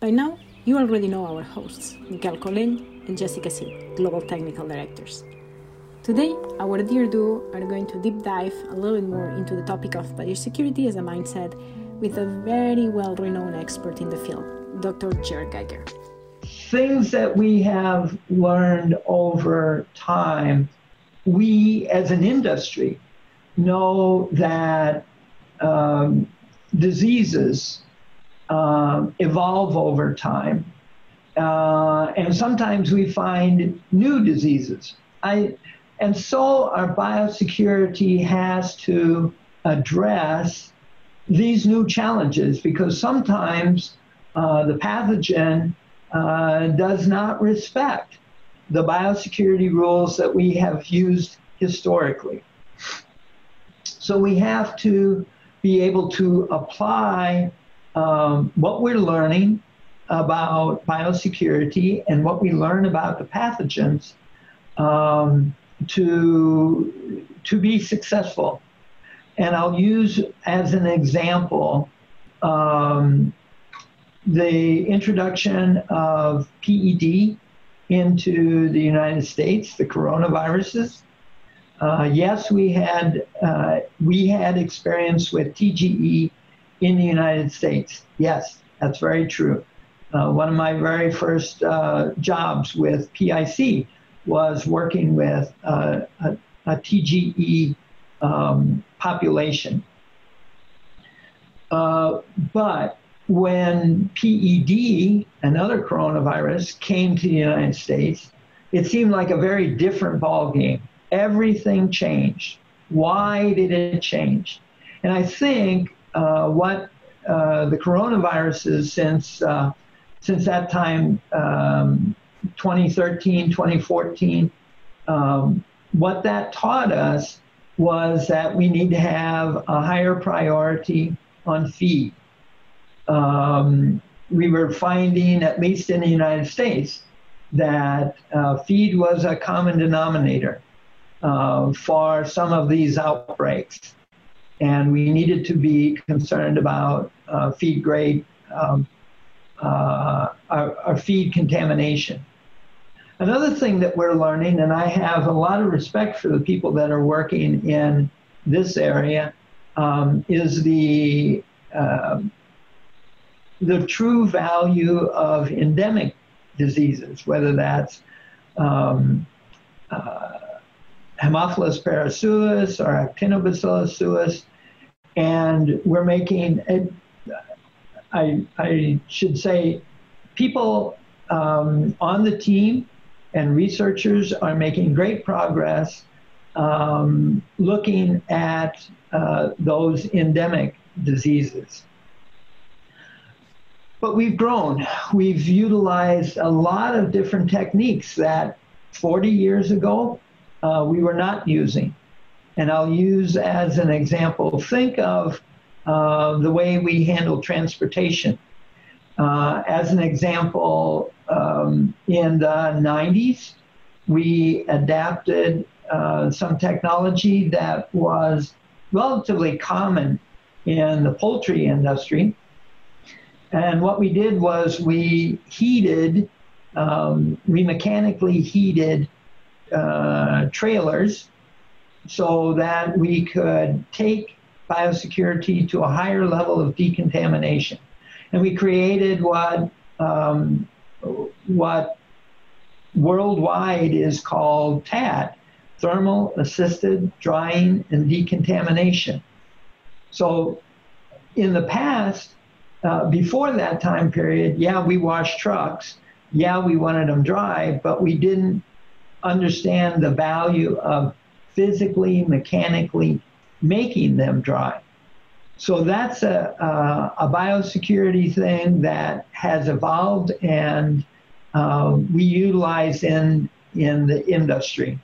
By now, you already know our hosts, Miguel Collen and Jessica Sim, Global Technical Directors. Today, our dear duo are going to deep dive a little bit more into the topic of biosecurity as a mindset with a very well renowned expert in the field, Dr. Jer Geiger. Things that we have learned over time, we as an industry know that um, diseases um, evolve over time. Uh, and sometimes we find new diseases. I, and so our biosecurity has to address these new challenges because sometimes uh, the pathogen uh, does not respect the biosecurity rules that we have used historically. So we have to be able to apply um, what we're learning about biosecurity and what we learn about the pathogens um, to, to be successful. And I'll use as an example um, the introduction of PED into the United States, the coronaviruses. Uh, yes, we had uh, we had experience with TGE in the United States. Yes, that's very true. Uh, one of my very first uh, jobs with PIC was working with uh, a, a, TGE um, population. Uh, but when PED, another coronavirus, came to the United States, it seemed like a very different ballgame. Everything changed. Why did it change? And I think what uh, the coronaviruses since uh, since that time, um, 2013, 2014, um, what that taught us was that we need to have a higher priority on feed. Um, we were finding, at least in the United States, that uh, feed was a common denominator uh, for some of these outbreaks and we needed to be concerned about uh, feed grade, um, uh, our, our, feed contamination. Another thing that we're learning, and I have a lot of respect for the people that are working in this area, um, is the uh, the true value of endemic diseases, whether that's um, uh, Haemophilus parasuis or Actinobacillus suis, and we're making it. I, I should say, people um, on the team and researchers are making great progress um, looking at uh, those endemic diseases. But we've grown. We've utilized a lot of different techniques that 40 years ago uh, we were not using. And I'll use as an example think of uh, the way we handle transportation. Uh, as an example, um, in the 90s, we adapted uh, some technology that was relatively common in the poultry industry. And what we did was we heated, um, we mechanically heated uh, trailers so that we could take biosecurity to a higher level of decontamination. And we created what, um, what worldwide is called TAD, thermal assisted drying and decontamination. So in the past, uh, before that time period, yeah, we washed trucks. Yeah, we wanted them dry, but we didn't understand the value of physically, mechanically making them dry. So that's a, a, a biosecurity thing that has evolved and uh, we utilize in, in the industry.